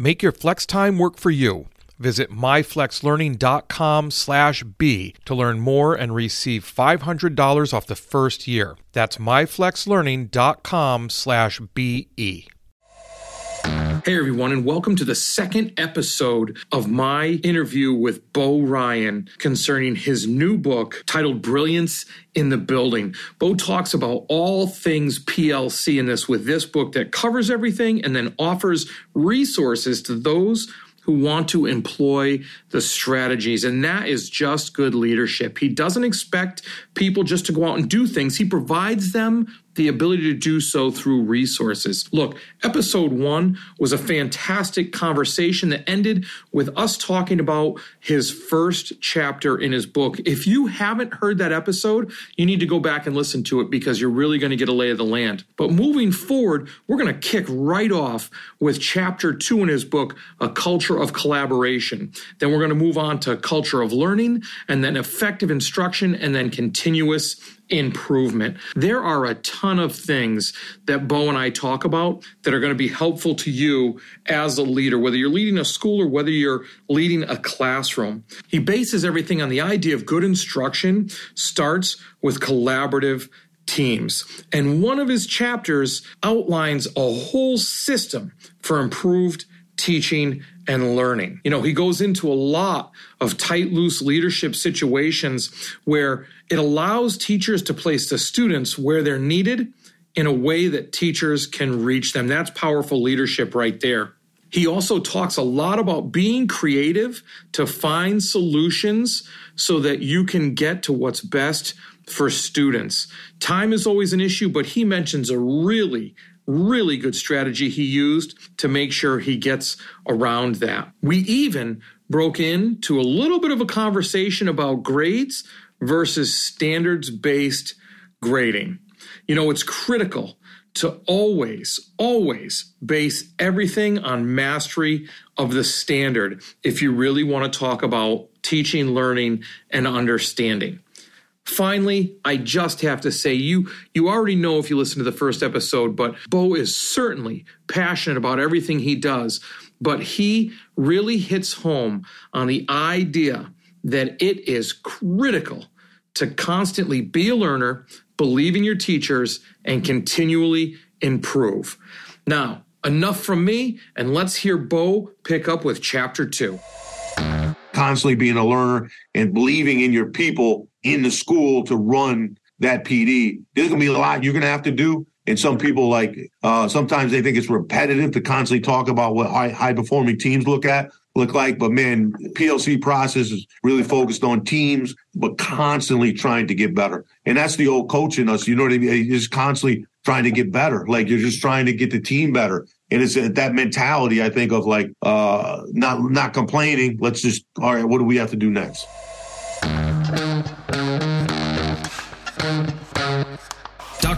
Make your flex time work for you. Visit myflexlearning.com slash B to learn more and receive $500 off the first year. That's myflexlearning.com slash BE. Hey everyone, and welcome to the second episode of my interview with Bo Ryan concerning his new book titled Brilliance in the Building. Bo talks about all things PLC in this with this book that covers everything and then offers resources to those who want to employ the strategies. And that is just good leadership. He doesn't expect people just to go out and do things, he provides them the ability to do so through resources. Look, episode one was a fantastic conversation that ended with us talking about his first chapter in his book. If you haven't heard that episode, you need to go back and listen to it because you're really going to get a lay of the land. But moving forward, we're going to kick right off with chapter two in his book, A Culture of Collaboration. Then we're going to move on to culture of learning and then effective instruction and then continuous improvement. There are a ton of things that Bo and I talk about that are going to be helpful to you as a leader, whether you're leading a school or whether you're leading a classroom. He bases everything on the idea of good instruction starts with collaborative teams. And one of his chapters outlines a whole system for improved teaching and learning. You know, he goes into a lot of tight, loose leadership situations where it allows teachers to place the students where they're needed in a way that teachers can reach them. That's powerful leadership right there. He also talks a lot about being creative to find solutions so that you can get to what's best for students. Time is always an issue, but he mentions a really, really good strategy he used to make sure he gets around that. We even broke into a little bit of a conversation about grades versus standards based grading. You know, it's critical to always, always base everything on mastery of the standard if you really want to talk about teaching, learning, and understanding. Finally, I just have to say you you already know if you listen to the first episode, but Bo is certainly passionate about everything he does, but he really hits home on the idea that it is critical to constantly be a learner, believe in your teachers, and continually improve. Now, enough from me, and let's hear Bo pick up with chapter two. Constantly being a learner and believing in your people in the school to run that PD. There's going to be a lot you're going to have to do. And some people like, uh, sometimes they think it's repetitive to constantly talk about what high, high performing teams look at look like. But man, PLC process is really focused on teams, but constantly trying to get better. And that's the old coach in us. You know what I mean? Just constantly trying to get better. Like you're just trying to get the team better. And it's that mentality, I think, of like uh, not not complaining. Let's just all right. What do we have to do next?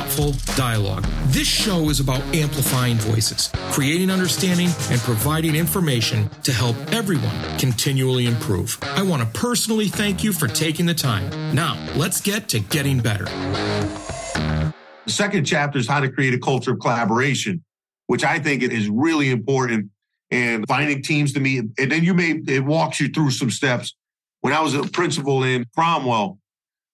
thoughtful dialogue. This show is about amplifying voices, creating understanding, and providing information to help everyone continually improve. I want to personally thank you for taking the time. Now, let's get to getting better. The second chapter is how to create a culture of collaboration, which I think is really important and finding teams to meet. And then you may, it walks you through some steps. When I was a principal in Cromwell,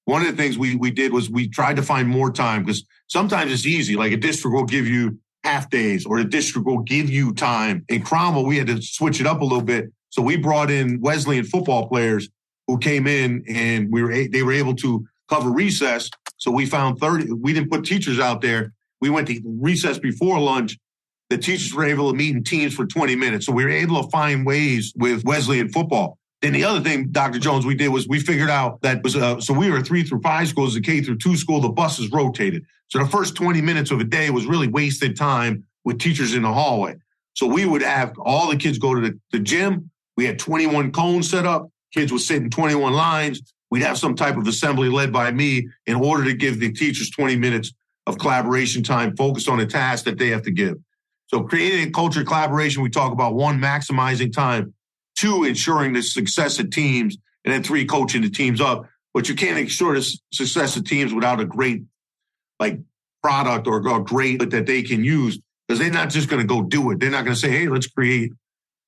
one of the things we, we did was we tried to find more time because sometimes it's easy. Like a district will give you half days or the district will give you time. In Cromwell, we had to switch it up a little bit. So we brought in Wesleyan football players who came in and we were they were able to cover recess. So we found 30. We didn't put teachers out there. We went to recess before lunch. The teachers were able to meet in teams for 20 minutes. So we were able to find ways with Wesleyan football. Then the other thing, Dr. Jones, we did was we figured out that was uh, so we were three through five schools, the K through two school, the buses rotated. So the first 20 minutes of a day was really wasted time with teachers in the hallway. So we would have all the kids go to the, the gym. We had 21 cones set up. Kids would sit in 21 lines. We'd have some type of assembly led by me in order to give the teachers 20 minutes of collaboration time focused on a task that they have to give. So creating a culture of collaboration, we talk about one, maximizing time, two, ensuring the success of teams, and then three, coaching the teams up. But you can't ensure the success of teams without a great like product or, a great that they can use because they're not just going to go do it. They're not going to say, hey, let's create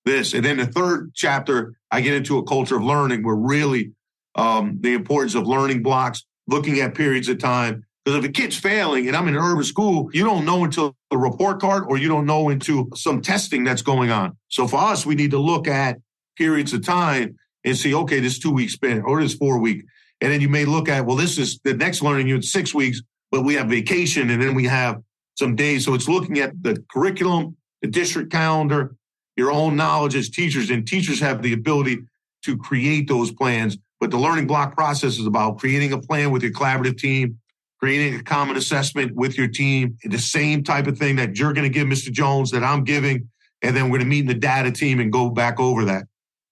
this. And then the third chapter, I get into a culture of learning where really um, the importance of learning blocks, looking at periods of time. Because if a kid's failing and I'm in an urban school, you don't know until the report card or you don't know into some testing that's going on. So for us, we need to look at periods of time and see, okay, this two week span or this four week. And then you may look at, well, this is the next learning unit, six weeks, but we have vacation and then we have some days. So it's looking at the curriculum, the district calendar, your own knowledge as teachers, and teachers have the ability to create those plans. But the learning block process is about creating a plan with your collaborative team, creating a common assessment with your team, the same type of thing that you're going to give Mr. Jones that I'm giving. And then we're going to meet in the data team and go back over that.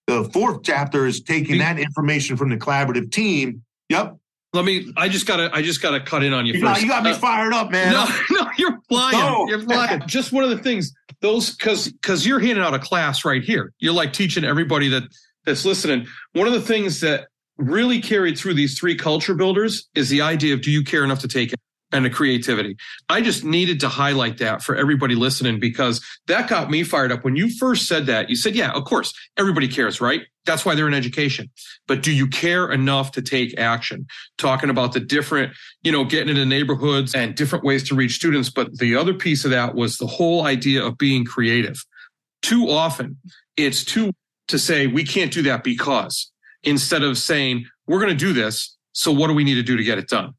The fourth chapter is taking that information from the collaborative team. Yep. Let me. I just gotta. I just gotta cut in on you, you first. Got, you got me uh, fired up, man. No, no, you're flying. You're flying. just one of the things those because because you're handing out a class right here. You're like teaching everybody that that's listening. One of the things that really carried through these three culture builders is the idea of do you care enough to take it and the creativity. I just needed to highlight that for everybody listening because that got me fired up. When you first said that, you said, yeah, of course, everybody cares, right? That's why they're in education. But do you care enough to take action? Talking about the different, you know, getting into neighborhoods and different ways to reach students. But the other piece of that was the whole idea of being creative. Too often it's too to say we can't do that because instead of saying we're going to do this. So what do we need to do to get it done?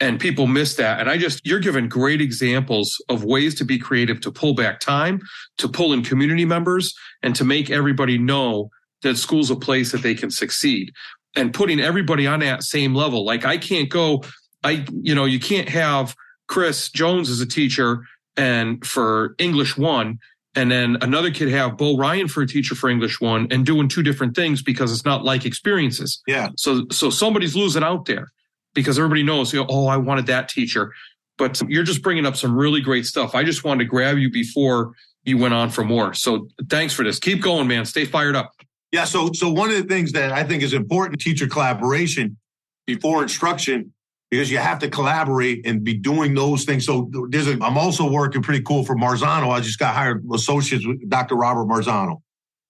And people miss that. And I just, you're giving great examples of ways to be creative, to pull back time, to pull in community members, and to make everybody know that school's a place that they can succeed and putting everybody on that same level. Like I can't go, I, you know, you can't have Chris Jones as a teacher and for English one, and then another kid have Bo Ryan for a teacher for English one and doing two different things because it's not like experiences. Yeah. So, so somebody's losing out there because everybody knows, you know, oh, I wanted that teacher. But you're just bringing up some really great stuff. I just wanted to grab you before you went on for more. So thanks for this. Keep going, man. Stay fired up. Yeah. So, so one of the things that I think is important, teacher collaboration before instruction, because you have to collaborate and be doing those things. So there's a, I'm also working pretty cool for Marzano. I just got hired associates with Dr. Robert Marzano.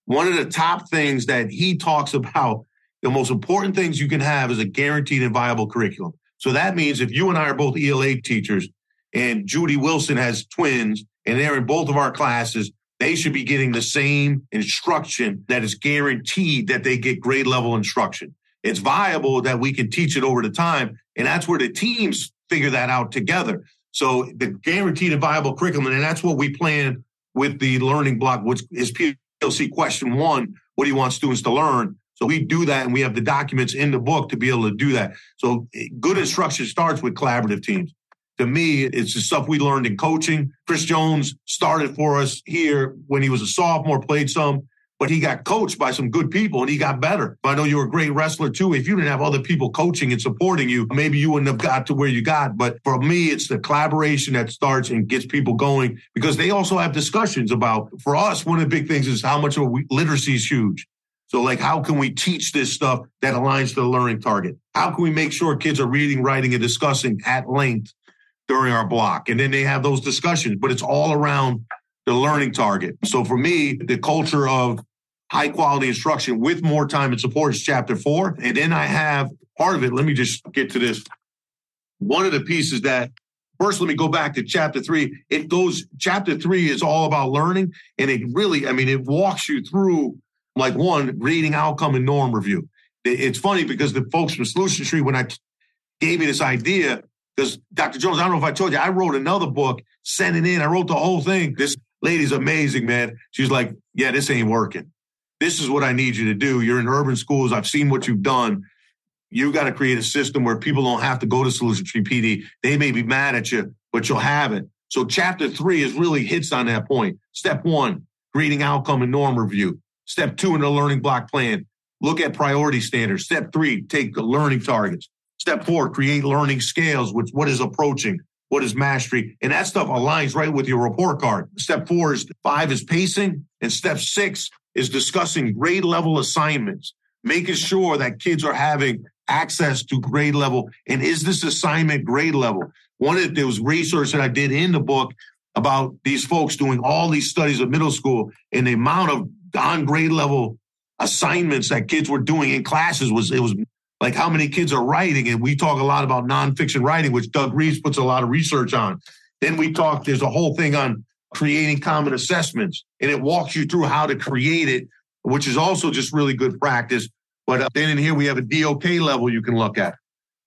One of the top things that he talks about the most important things you can have is a guaranteed and viable curriculum. So that means if you and I are both ELA teachers and Judy Wilson has twins and they're in both of our classes, they should be getting the same instruction that is guaranteed that they get grade level instruction. It's viable that we can teach it over the time. And that's where the teams figure that out together. So the guaranteed and viable curriculum, and that's what we plan with the learning block, which is PLC question one. What do you want students to learn? So we do that and we have the documents in the book to be able to do that. So good instruction starts with collaborative teams. To me, it's the stuff we learned in coaching. Chris Jones started for us here when he was a sophomore, played some, but he got coached by some good people and he got better. I know you're a great wrestler too. If you didn't have other people coaching and supporting you, maybe you wouldn't have got to where you got. But for me, it's the collaboration that starts and gets people going because they also have discussions about, for us, one of the big things is how much of literacy is huge. So like, how can we teach this stuff that aligns to the learning target? How can we make sure kids are reading, writing, and discussing at length during our block? And then they have those discussions, but it's all around the learning target. So for me, the culture of high quality instruction with more time and support is chapter four. And then I have part of it. Let me just get to this. One of the pieces that First, let me go back to chapter three. It goes, chapter three is all about learning. And it really, I mean, it walks you through like one, reading outcome and norm review. It's funny because the folks from Solution Tree, when I gave me this idea, because Dr. Jones, I don't know if I told you, I wrote another book, sent it in. I wrote the whole thing. This lady's amazing, man. She's like, yeah, this ain't working. This is what I need you to do. You're in urban schools. I've seen what you've done. You got to create a system where people don't have to go to Solution Tree PD. They may be mad at you, but you'll have it. So chapter three is really hits on that point. Step one, reading outcome and norm review. Step two in the learning block plan, look at priority standards. Step three, take the learning targets. Step four, create learning scales, which what is approaching, what is mastery, and that stuff aligns right with your report card. Step four is five is pacing, and step six is discussing grade level assignments, making sure that kids are having access to grade level. And is this assignment grade level? One of those research that I did in the book about these folks doing all these studies of middle school and the amount of on grade level assignments that kids were doing in classes was it was like how many kids are writing. And we talk a lot about nonfiction writing, which Doug Reeves puts a lot of research on. Then we talk, there's a whole thing on creating common assessments and it walks you through how to create it, which is also just really good practice. But uh, then in here, we have a DOK level you can look at.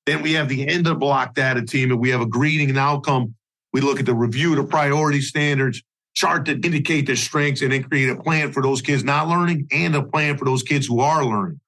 Then we have the end of block data team and we have a grading and outcome. We look at the review, the priority standards, chart that indicate their strengths and then create a plan for those kids not learning and a plan for those kids who are learning.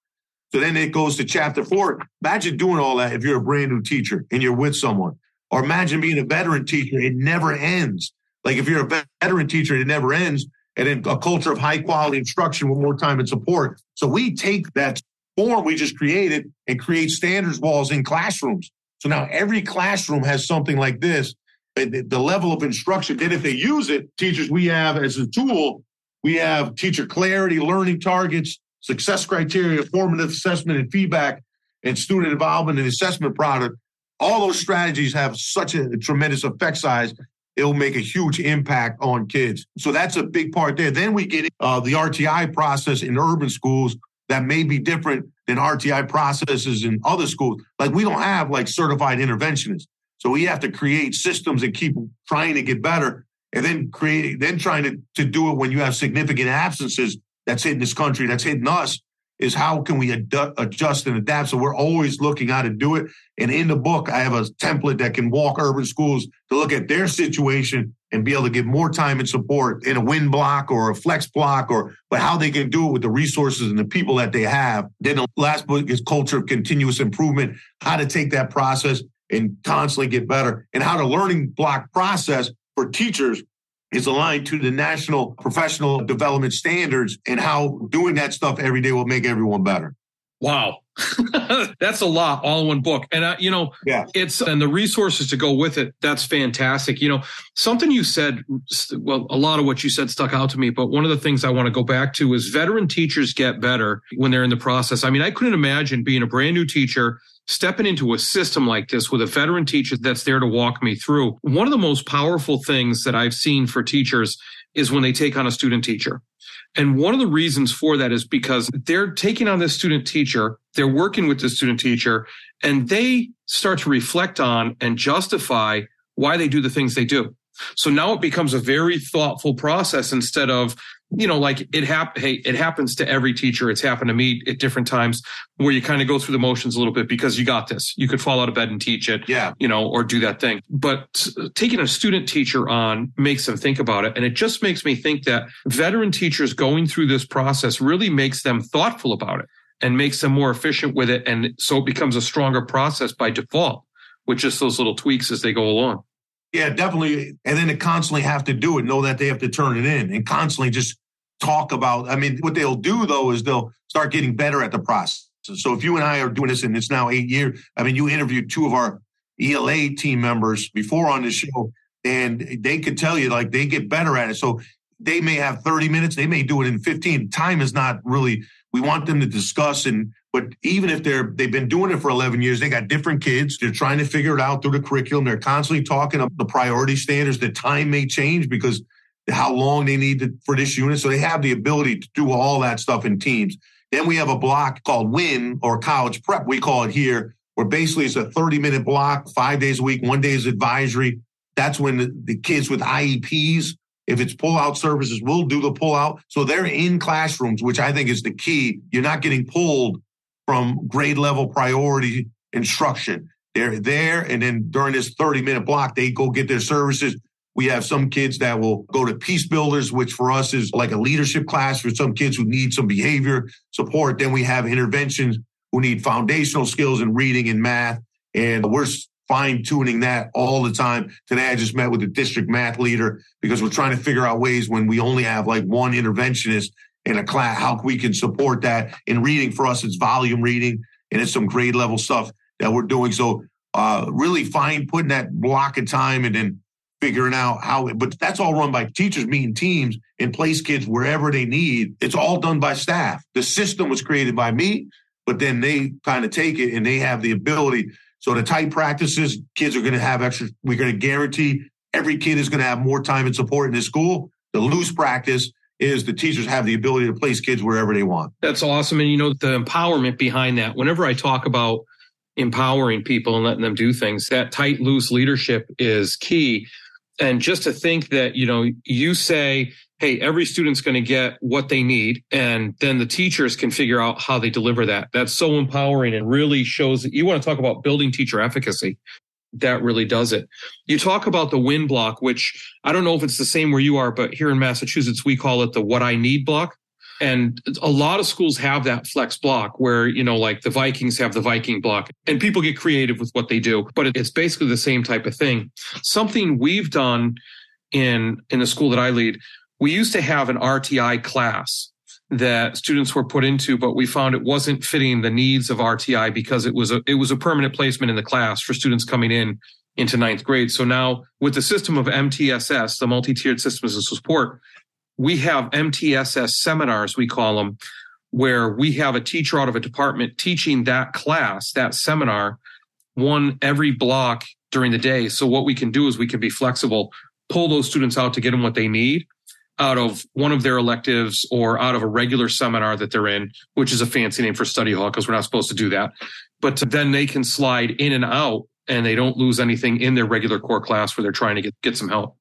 So then it goes to chapter four. Imagine doing all that if you're a brand new teacher and you're with someone. Or imagine being a veteran teacher. It never ends. Like if you're a veteran teacher, it never ends. And then a culture of high quality instruction with more time and support. So we take that form we just created and create standards walls in classrooms. So now every classroom has something like this. The level of instruction, then if they use it, teachers we have as a tool, we have teacher clarity, learning targets, success criteria, formative assessment and feedback, and student involvement and assessment product. All those strategies have such a tremendous effect size. It'll make a huge impact on kids. So that's a big part there. Then we get uh, the RTI process in urban schools that may be different than RTI processes in other schools. Like we don't have like certified interventionists. So we have to create systems and keep trying to get better and then create, then trying to, to do it when you have significant absences that's hitting this country, that's hitting us is how can we ad- adjust and adapt? So we're always looking how to do it. And in the book, I have a template that can walk urban schools to look at their situation and be able to give more time and support in a win block or a flex block or but how they can do it with the resources and the people that they have. Then the last book is culture of continuous improvement, how to take that process and constantly get better and how the learning block process for teachers is aligned to the national professional development standards and how doing that stuff every day will make everyone better. Wow. that's a lot all in one book. And, uh, you know, yeah. it's, and the resources to go with it, that's fantastic. You know, something you said, well, a lot of what you said stuck out to me, but one of the things I want to go back to is veteran teachers get better when they're in the process. I mean, I couldn't imagine being a brand new teacher stepping into a system like this with a veteran teacher that's there to walk me through. One of the most powerful things that I've seen for teachers is when they take on a student teacher. And one of the reasons for that is because they're taking on this student teacher, they're working with the student teacher, and they start to reflect on and justify why they do the things they do. So now it becomes a very thoughtful process instead of, you know, like it hap- hey, it happens to every teacher. It's happened to me at different times where you kind of go through the motions a little bit because you got this. You could fall out of bed and teach it, yeah, you know, or do that thing. But taking a student teacher on makes them think about it. And it just makes me think that veteran teachers going through this process really makes them thoughtful about it and makes them more efficient with it. And so it becomes a stronger process by default with just those little tweaks as they go along. Yeah, definitely. And then to constantly have to do it, know that they have to turn it in and constantly just talk about. I mean, what they'll do though is they'll start getting better at the process. So if you and I are doing this and it's now eight years, I mean, you interviewed two of our ELA team members before on the show and they could tell you like they get better at it. So they may have 30 minutes, they may do it in 15. Time is not really, we want them to discuss and but even if they're they've been doing it for 11 years, they got different kids. They're trying to figure it out through the curriculum. They're constantly talking about the priority standards. The time may change because how long they need to, for this unit. So they have the ability to do all that stuff in teams. Then we have a block called WIN or college prep. We call it here, where basically it's a 30 minute block, five days a week, one day is advisory. That's when the, the kids with IEPs If it's pull out services, we'll do the pull out. So they're in classrooms, which I think is the key. You're not getting pulled from grade level priority instruction. They're there. And then during this 30 minute block, they go get their services. We have some kids that will go to peace builders, which for us is like a leadership class for some kids who need some behavior support. Then we have interventions who need foundational skills in reading and math. And we're fine tuning that all the time. Today, I just met with the district math leader because we're trying to figure out ways when we only have like one interventionist in a class, how we can support that in reading for us. It's volume reading and it's some grade level stuff that we're doing. So, uh, really fine putting that block of time and then figuring out how, but that's all run by teachers meeting teams and place kids wherever they need. It's all done by staff. The system was created by me, but then they kind of take it and they have the ability so the tight practices, kids are going to have extra. We're going to guarantee every kid is going to have more time and support in the school. The loose practice is the teachers have the ability to place kids wherever they want. That's awesome. And you know, the empowerment behind that, whenever I talk about empowering people and letting them do things, that tight, loose leadership is key. And just to think that, you know, you say, hey, every student's going to get what they need. And then the teachers can figure out how they deliver that. That's so empowering and really shows that you want to talk about building teacher efficacy. That really does it. You talk about the win block, which I don't know if it's the same where you are, but here in Massachusetts, we call it the what I need block. And a lot of schools have that flex block where, you know, like the Vikings have the Viking block and people get creative with what they do, but it's basically the same type of thing. Something we've done in, in the school that I lead, we used to have an RTI class that students were put into, but we found it wasn't fitting the needs of RTI because it was a it was a permanent placement in the class for students coming in into ninth grade. So now with the system of MTSS, the multi-tiered systems of support, we have MTSS seminars, we call them, where we have a teacher out of a department teaching that class, that seminar, one every block during the day. So what we can do is we can be flexible, pull those students out to get them what they need out of one of their electives or out of a regular seminar that they're in, which is a fancy name for study hall because we're not supposed to do that. But then they can slide in and out and they don't lose anything in their regular core class where they're trying to get, get some help.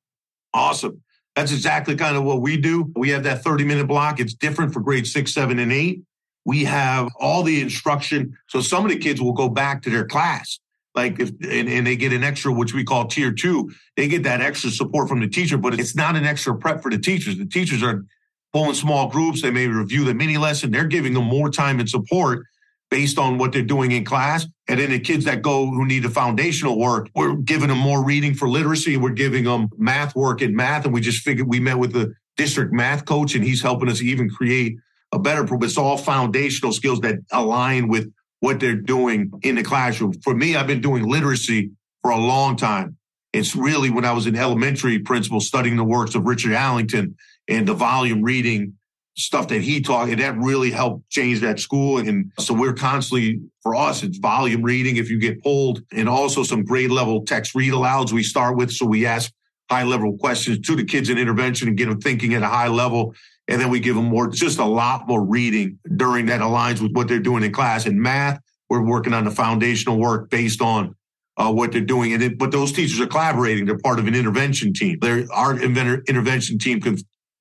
Awesome. That's exactly kind of what we do. We have that 30 minute block. It's different for grade six, seven, and eight. We have all the instruction. So some of the kids will go back to their class like if and, and, they get an extra which we call tier two they get that extra support from the teacher but it's not an extra prep for the teachers. The teachers are pulling small groups. They may review the mini lesson. They're giving them more time and support based on what they're doing in class. And then the kids that go who need the foundational work we're giving them more reading for literacy. We're giving them math work in math. And we just figured we met with the district math coach and he's helping us even create a better but it's all foundational skills that align with what they're doing in the classroom. For me, I've been doing literacy for a long time. It's really when I was in elementary principal studying the works of Richard Allington and the volume reading stuff that he taught, and that really helped change that school. And so we're constantly, for us, it's volume reading if you get pulled, and also some grade level text read alouds we start with. So we ask high level questions to the kids in intervention and get them thinking at a high level. And then we give them more, just a lot more reading during that aligns with what they're doing in class. In math, we're working on the foundational work based on uh, what they're doing. And it, but those teachers are collaborating. They're part of an intervention team. They're our inventor, intervention team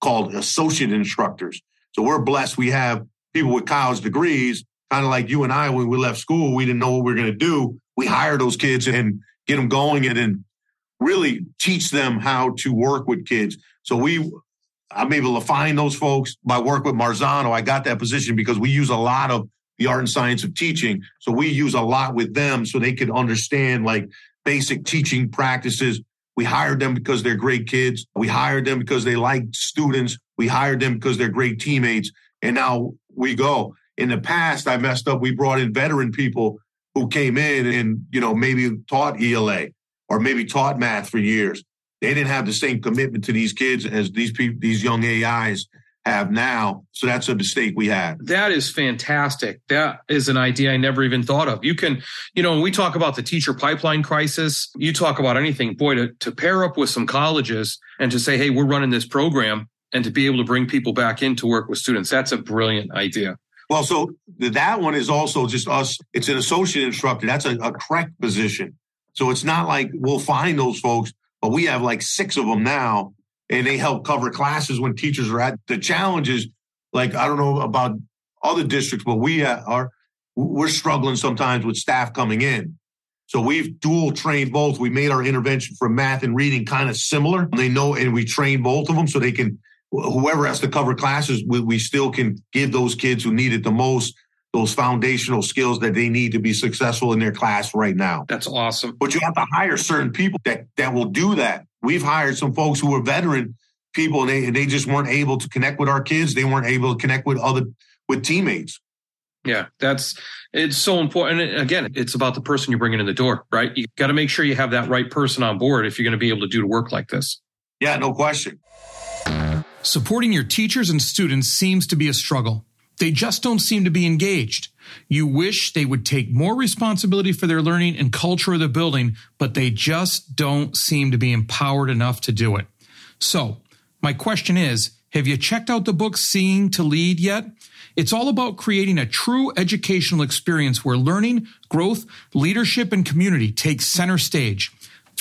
called associate instructors. So we're blessed. We have people with college degrees, kind of like you and I, when we left school, we didn't know what we were going to do. We hire those kids and get them going and then really teach them how to work with kids. So we I'm able to find those folks by work with Marzano. I got that position because we use a lot of the art and science of teaching. So we use a lot with them so they could understand like basic teaching practices. We hired them because they're great kids. We hired them because they like students. We hired them because they're great teammates. And now we go. In the past, I messed up. We brought in veteran people who came in and, you know, maybe taught ELA or maybe taught math for years they didn't have the same commitment to these kids as these people, these young AIs have now. So that's a mistake we had. That is fantastic. That is an idea I never even thought of. You can, you know, when we talk about the teacher pipeline crisis, you talk about anything, boy, to, to pair up with some colleges and to say, hey, we're running this program and to be able to bring people back in to work with students, that's a brilliant idea. Well, so that one is also just us. It's an associate instructor. That's a, a correct position. So it's not like we'll find those folks but we have like six of them now. and they help cover classes when teachers are at the challenges. Like I don't know about other districts, but we uh, are we're struggling sometimes with staff coming in. So we've dual trained both. We made our intervention for math and reading kind of similar. They know, and we train both of them so they can, whoever has to cover classes, we, we still can give those kids who need it the most those foundational skills that they need to be successful in their class right now. That's awesome. But you have to hire certain people that, that will do that. We've hired some folks who are veteran people and they, they just weren't able to connect with our kids. They weren't able to connect with other, with teammates. Yeah, that's it's so important. And again, it's about the person you're bringing in the door, right? You got to make sure you have that right person on board if you're going to be able to do the work like this. Yeah, no question. Supporting your teachers and students seems to be a struggle. They just don't seem to be engaged. You wish they would take more responsibility for their learning and culture of the building, but they just don't seem to be empowered enough to do it. So, my question is, have you checked out the book Seeing to Lead yet? It's all about creating a true educational experience where learning, growth, leadership, and community take center stage.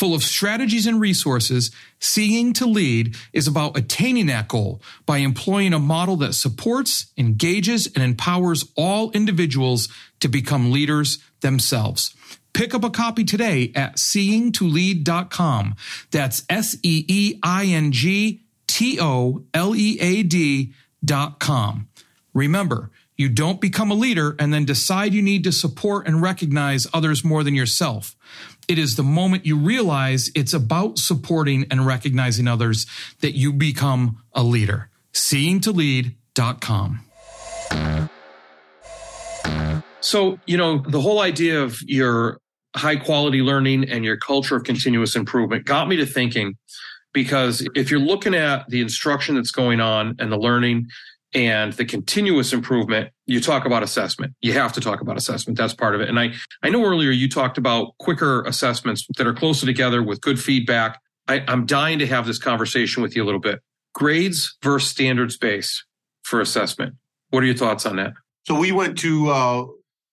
Full of strategies and resources, Seeing to Lead is about attaining that goal by employing a model that supports, engages, and empowers all individuals to become leaders themselves. Pick up a copy today at seeingtolead.com. That's S E E I N G T O L E A D dot com. Remember, you don't become a leader and then decide you need to support and recognize others more than yourself. It is the moment you realize it's about supporting and recognizing others that you become a leader. Seeingtolead.com. So, you know, the whole idea of your high quality learning and your culture of continuous improvement got me to thinking because if you're looking at the instruction that's going on and the learning and the continuous improvement, you talk about assessment. You have to talk about assessment. That's part of it. And I, I know earlier you talked about quicker assessments that are closer together with good feedback. I, I'm dying to have this conversation with you a little bit. Grades versus standards base for assessment. What are your thoughts on that? So we went to uh,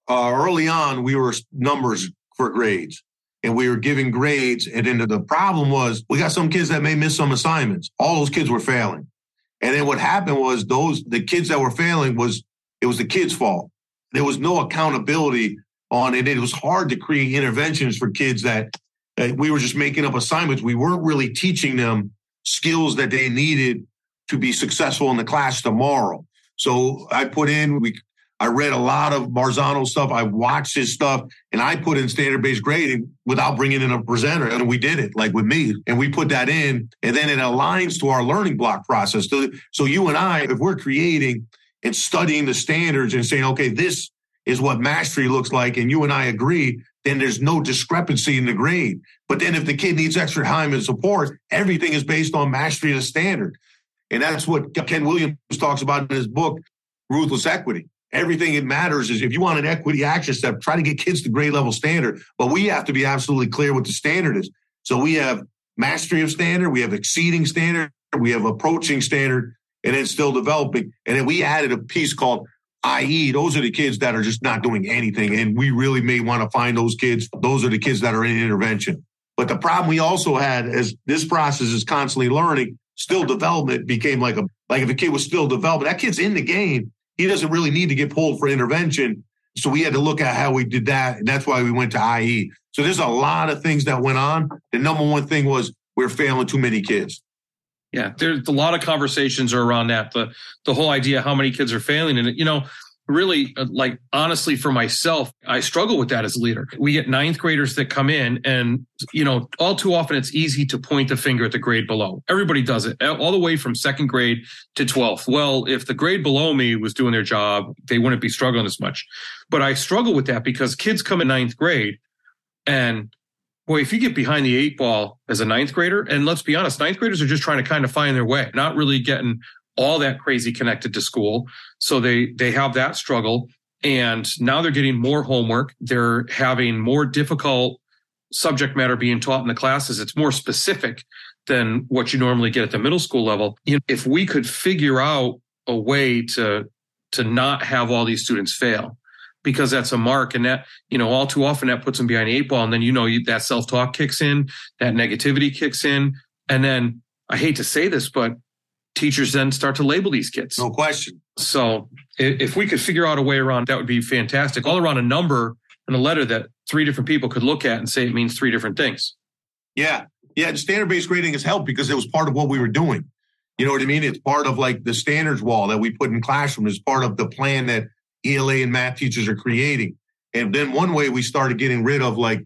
uh, early on. We were numbers for grades, and we were giving grades. And then the problem was we got some kids that may miss some assignments. All those kids were failing. And then what happened was those the kids that were failing was it was the kids' fault. There was no accountability on it. It was hard to create interventions for kids that, that we were just making up assignments. We weren't really teaching them skills that they needed to be successful in the class tomorrow. So I put in we I read a lot of Marzano stuff. I watched his stuff and I put in standard based grading without bringing in a presenter. And we did it like with me and we put that in and then it aligns to our learning block process. So, you and I, if we're creating and studying the standards and saying, okay, this is what mastery looks like. And you and I agree, then there's no discrepancy in the grade. But then if the kid needs extra time and support, everything is based on mastery of the standard. And that's what Ken Williams talks about in his book, Ruthless Equity everything that matters is if you want an equity action step, try to get kids to grade level standard. But we have to be absolutely clear what the standard is. So we have mastery of standard, we have exceeding standard, we have approaching standard, and then still developing. And then we added a piece called IE. Those are the kids that are just not doing anything. And we really may want to find those kids. Those are the kids that are in intervention. But the problem we also had is this process is constantly learning, still development became like a, like if a kid was still developing, that kid's in the game he doesn't really need to get pulled for intervention. So we had to look at how we did that. And that's why we went to IE. So there's a lot of things that went on. The number one thing was we're failing too many kids. Yeah, there's a lot of conversations are around that. The the whole idea how many kids are failing. And you know, really uh, like honestly for myself i struggle with that as a leader. We get ninth graders that come in and you know all too often it's easy to point the finger at the grade below. Everybody does it all the way from second grade to 12th well if the grade below me was doing their job they wouldn't be struggling as much. But i struggle with that because kids come in ninth grade and boy if you get behind the eight ball as a ninth grader and let's be honest ninth graders are just trying to kind of find their way not really getting all that crazy connected to school. So they, they have that struggle. And now they're getting more homework. They're having more difficult subject matter being taught in the classes. It's more specific than what you normally get at the middle school level. If we could figure out a way to, to not have all these students fail, because that's a mark and that, you know, all too often that puts them behind the eight ball. And then, you know, that self talk kicks in, that negativity kicks in. And then I hate to say this, but teachers then start to label these kids. No question. So if we could figure out a way around that would be fantastic. All around a number and a letter that three different people could look at and say it means three different things. Yeah. Yeah. Standard based grading has helped because it was part of what we were doing. You know what I mean? It's part of like the standards wall that we put in classroom is part of the plan that ELA and math teachers are creating. And then one way we started getting rid of like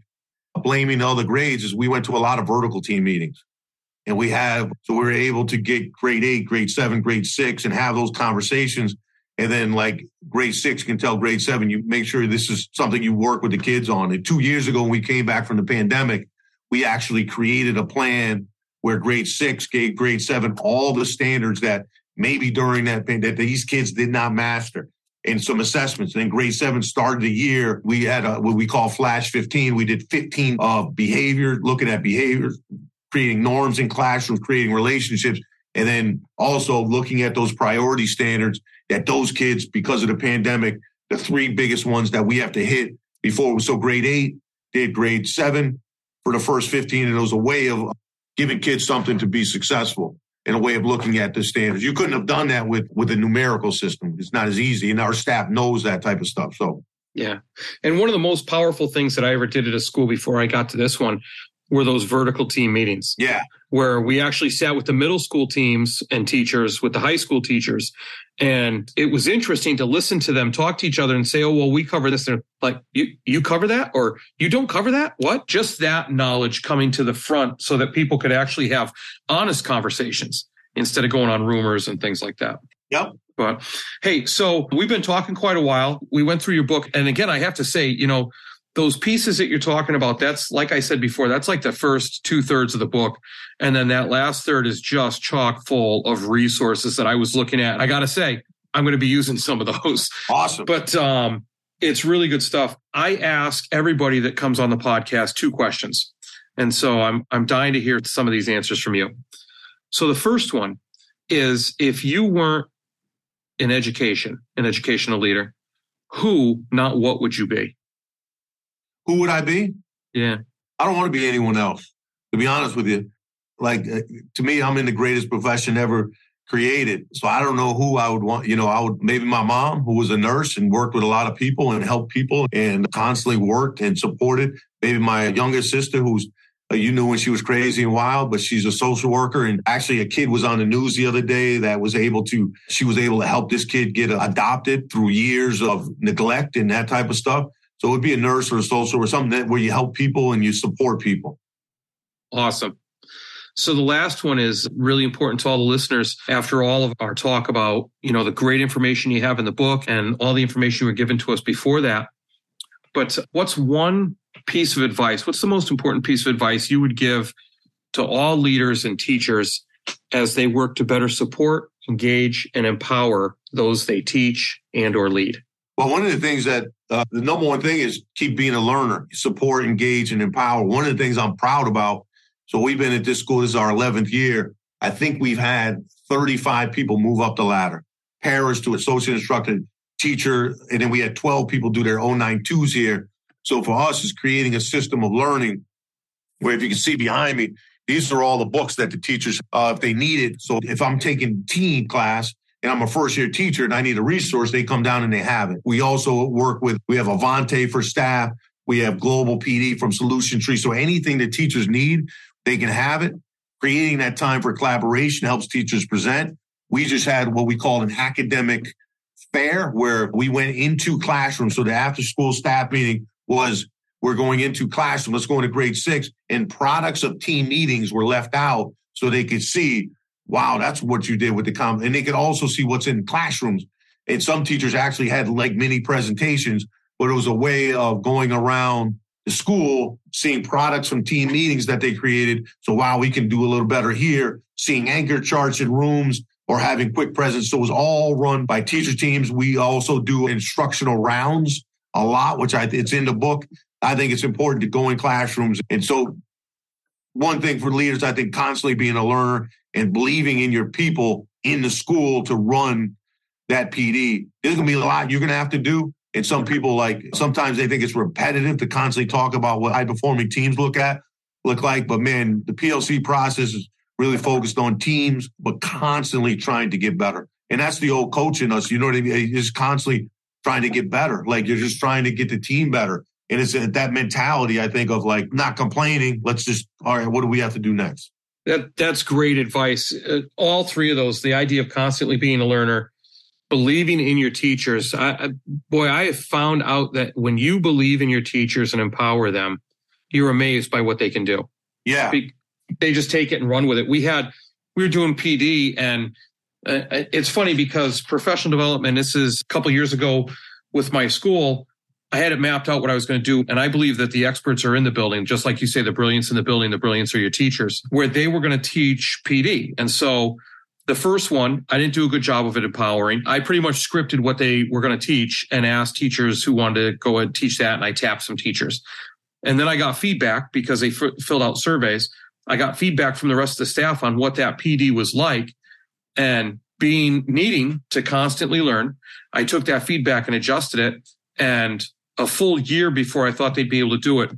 blaming all the grades is we went to a lot of vertical team meetings. And we have, so we were able to get grade eight, grade seven, grade six, and have those conversations. And then, like grade six can tell grade seven, you make sure this is something you work with the kids on. And two years ago, when we came back from the pandemic, we actually created a plan where grade six gave grade seven all the standards that maybe during that that these kids did not master in some assessments. And then grade seven started the year. We had a, what we call Flash 15. We did 15 of behavior, looking at behavior, creating norms in classrooms, creating relationships, and then also looking at those priority standards that those kids, because of the pandemic, the three biggest ones that we have to hit before. So grade eight did grade seven for the first 15, and it was a way of giving kids something to be successful in a way of looking at the standards. You couldn't have done that with with a numerical system. It's not as easy, and our staff knows that type of stuff. So yeah, and one of the most powerful things that I ever did at a school before I got to this one were those vertical team meetings. Yeah. Where we actually sat with the middle school teams and teachers, with the high school teachers. And it was interesting to listen to them talk to each other and say, oh, well, we cover this. And like, you, you cover that or you don't cover that? What? Just that knowledge coming to the front so that people could actually have honest conversations instead of going on rumors and things like that. Yep. But hey, so we've been talking quite a while. We went through your book. And again, I have to say, you know, those pieces that you're talking about, that's like I said before, that's like the first two thirds of the book. And then that last third is just chock full of resources that I was looking at. I got to say, I'm going to be using some of those. Awesome. But um, it's really good stuff. I ask everybody that comes on the podcast two questions. And so I'm, I'm dying to hear some of these answers from you. So the first one is if you weren't in education, an educational leader, who, not what would you be? Who would I be? Yeah. I don't want to be anyone else, to be honest with you. Like, uh, to me, I'm in the greatest profession ever created. So I don't know who I would want. You know, I would maybe my mom, who was a nurse and worked with a lot of people and helped people and constantly worked and supported. Maybe my youngest sister, who's uh, you knew when she was crazy and wild, but she's a social worker. And actually, a kid was on the news the other day that was able to, she was able to help this kid get adopted through years of neglect and that type of stuff. So it would be a nurse or a social or something that where you help people and you support people. Awesome. So the last one is really important to all the listeners. After all of our talk about, you know, the great information you have in the book and all the information you were given to us before that. But what's one piece of advice? What's the most important piece of advice you would give to all leaders and teachers as they work to better support, engage, and empower those they teach and or lead? Well, one of the things that uh, the number one thing is keep being a learner, support, engage, and empower. One of the things I'm proud about. So we've been at this school. This is our 11th year. I think we've had 35 people move up the ladder, parents to associate instructor, teacher, and then we had 12 people do their 092s here. So for us, it's creating a system of learning where if you can see behind me, these are all the books that the teachers, uh, if they need it. So if I'm taking teen class, and I'm a first year teacher and I need a resource, they come down and they have it. We also work with, we have Avanti for staff. We have Global PD from Solution Tree. So anything that teachers need, they can have it. Creating that time for collaboration helps teachers present. We just had what we call an academic fair where we went into classrooms. So the after school staff meeting was we're going into classroom. Let's go into grade six and products of team meetings were left out so they could see wow, that's what you did with the com. And they could also see what's in classrooms. And some teachers actually had like mini presentations, but it was a way of going around the school, seeing products from team meetings that they created. So wow, we can do a little better here, seeing anchor charts in rooms or having quick presence. So it was all run by teacher teams. We also do instructional rounds a lot, which I it's in the book. I think it's important to go in classrooms. And so one thing for leaders, I think constantly being a learner and believing in your people in the school to run that PD. There's going to be a lot you're going to have to do. And some people like sometimes they think it's repetitive to constantly talk about what high performing teams look at look like. But man, the PLC process is really focused on teams, but constantly trying to get better. And that's the old coach in us. You know what I mean? Just constantly trying to get better. Like you're just trying to get the team better. And it's that mentality, I think, of like not complaining. Let's just, all right, what do we have to do next? That that's great advice. Uh, all three of those, the idea of constantly being a learner, believing in your teachers. I, I, boy, I have found out that when you believe in your teachers and empower them, you're amazed by what they can do. Yeah, they just take it and run with it. We had we were doing PD, and uh, it's funny because professional development. This is a couple years ago with my school. I had it mapped out what I was going to do. And I believe that the experts are in the building, just like you say, the brilliance in the building, the brilliance are your teachers, where they were going to teach PD. And so the first one, I didn't do a good job of it empowering. I pretty much scripted what they were going to teach and asked teachers who wanted to go and teach that. And I tapped some teachers. And then I got feedback because they f- filled out surveys. I got feedback from the rest of the staff on what that PD was like. And being needing to constantly learn, I took that feedback and adjusted it. And a full year before I thought they'd be able to do it,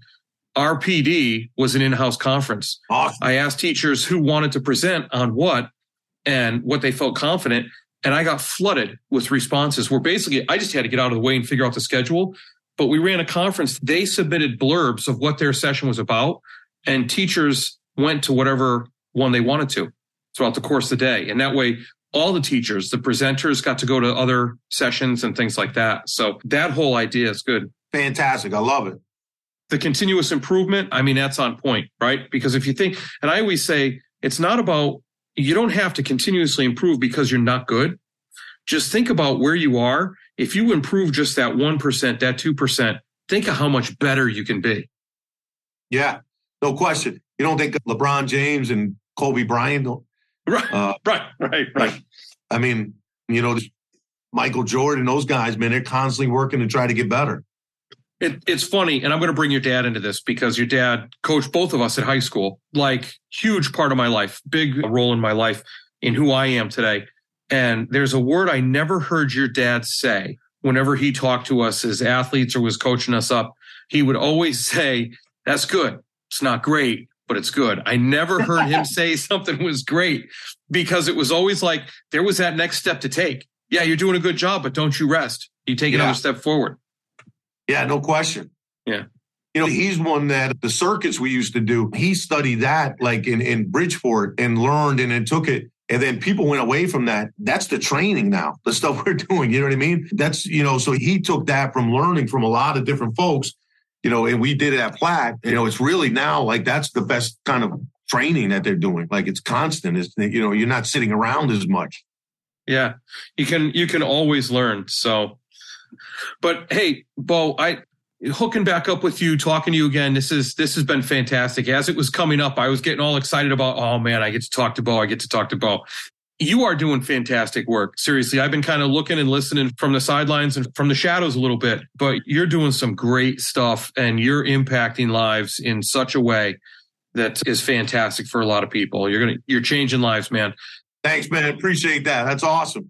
our PD was an in-house conference. Awesome. I asked teachers who wanted to present on what and what they felt confident. And I got flooded with responses where basically I just had to get out of the way and figure out the schedule. But we ran a conference. They submitted blurbs of what their session was about and teachers went to whatever one they wanted to throughout the course of the day. And that way all the teachers, the presenters got to go to other sessions and things like that. So that whole idea is good. Fantastic. I love it. The continuous improvement, I mean, that's on point, right? Because if you think, and I always say, it's not about, you don't have to continuously improve because you're not good. Just think about where you are. If you improve just that 1%, that 2%, think of how much better you can be. Yeah, no question. You don't think LeBron James and Kobe Bryant Right, uh, right, right, right. I mean, you know, Michael Jordan, those guys, man, they're constantly working to try to get better. It, it's funny, and I'm going to bring your dad into this because your dad coached both of us at high school, like huge part of my life, big role in my life in who I am today. And there's a word I never heard your dad say whenever he talked to us as athletes or was coaching us up. He would always say, That's good. It's not great, but it's good. I never heard him say something was great because it was always like there was that next step to take. Yeah, you're doing a good job, but don't you rest. You take yeah. another step forward. Yeah, no question. Yeah. You know, he's one that the circuits we used to do, he studied that like in, in Bridgeport and learned and then took it. And then people went away from that. That's the training now, the stuff we're doing. You know what I mean? That's, you know, so he took that from learning from a lot of different folks you know, and we did it at Platt, you know, it's really now like that's the best kind of training that they're doing. Like it's constant. It's, you know, you're not sitting around as much. Yeah. You can, you can always learn. So, but hey, Bo, I, hooking back up with you, talking to you again. This is, this has been fantastic. As it was coming up, I was getting all excited about, oh man, I get to talk to Bo. I get to talk to Bo you are doing fantastic work. Seriously, I've been kind of looking and listening from the sidelines and from the shadows a little bit, but you're doing some great stuff and you're impacting lives in such a way that is fantastic for a lot of people. You're going to, you're changing lives, man. Thanks, man. Appreciate that. That's awesome.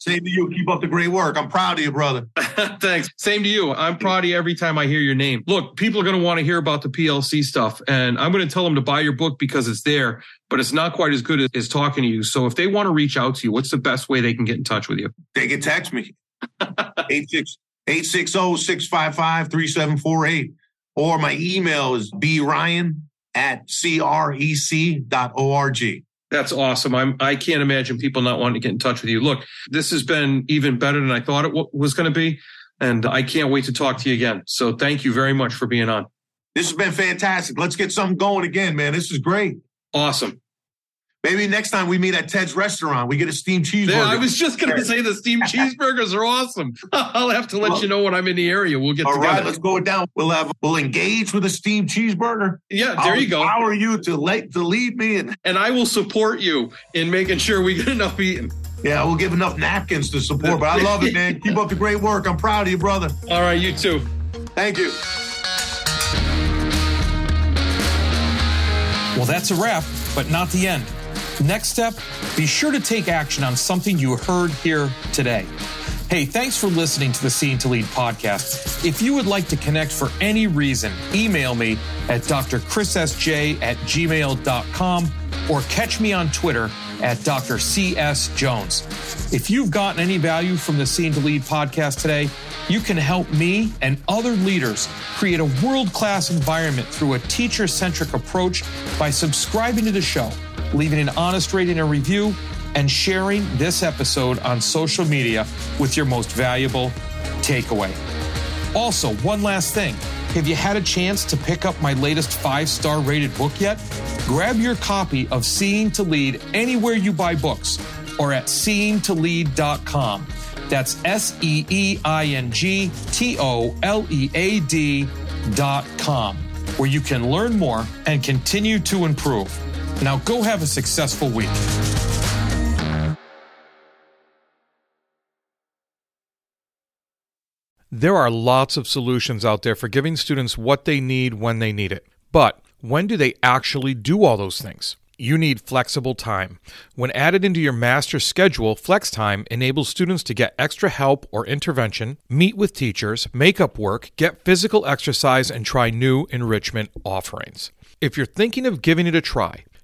Same to you. Keep up the great work. I'm proud of you, brother. Thanks. Same to you. I'm proud of you every time I hear your name. Look, people are going to want to hear about the PLC stuff, and I'm going to tell them to buy your book because it's there, but it's not quite as good as, as talking to you. So if they want to reach out to you, what's the best way they can get in touch with you? They can text me 860-655-3748. Or my email is bryan at crec.org. That's awesome. I'm, I can't imagine people not wanting to get in touch with you. Look, this has been even better than I thought it w- was going to be. And I can't wait to talk to you again. So thank you very much for being on. This has been fantastic. Let's get something going again, man. This is great. Awesome. Maybe next time we meet at Ted's restaurant, we get a steamed cheeseburger. Yeah, I was just going to say the steamed cheeseburgers are awesome. I'll have to let well, you know when I'm in the area. We'll get all together. right, let's go down. We'll have we'll engage with a steamed cheeseburger. Yeah, there I'll you go. Empower you to let to lead me, and and I will support you in making sure we get enough eating. Yeah, we'll give enough napkins to support. But I love it, man. Keep up the great work. I'm proud of you, brother. All right, you too. Thank you. Well, that's a wrap, but not the end. Next step, be sure to take action on something you heard here today. Hey, thanks for listening to the Seeing to Lead podcast. If you would like to connect for any reason, email me at drchrissj at gmail.com or catch me on Twitter at Dr. C.S. Jones. If you've gotten any value from the Seeing to Lead podcast today, you can help me and other leaders create a world class environment through a teacher centric approach by subscribing to the show, leaving an honest rating and review, and sharing this episode on social media with your most valuable takeaway. Also, one last thing. Have you had a chance to pick up my latest five star rated book yet? Grab your copy of Seeing to Lead anywhere you buy books or at seeingtolead.com. That's S E E I N G T O L E A D dot com, where you can learn more and continue to improve. Now go have a successful week. There are lots of solutions out there for giving students what they need when they need it. But when do they actually do all those things? You need flexible time. When added into your master schedule, Flex Time enables students to get extra help or intervention, meet with teachers, make up work, get physical exercise, and try new enrichment offerings. If you're thinking of giving it a try,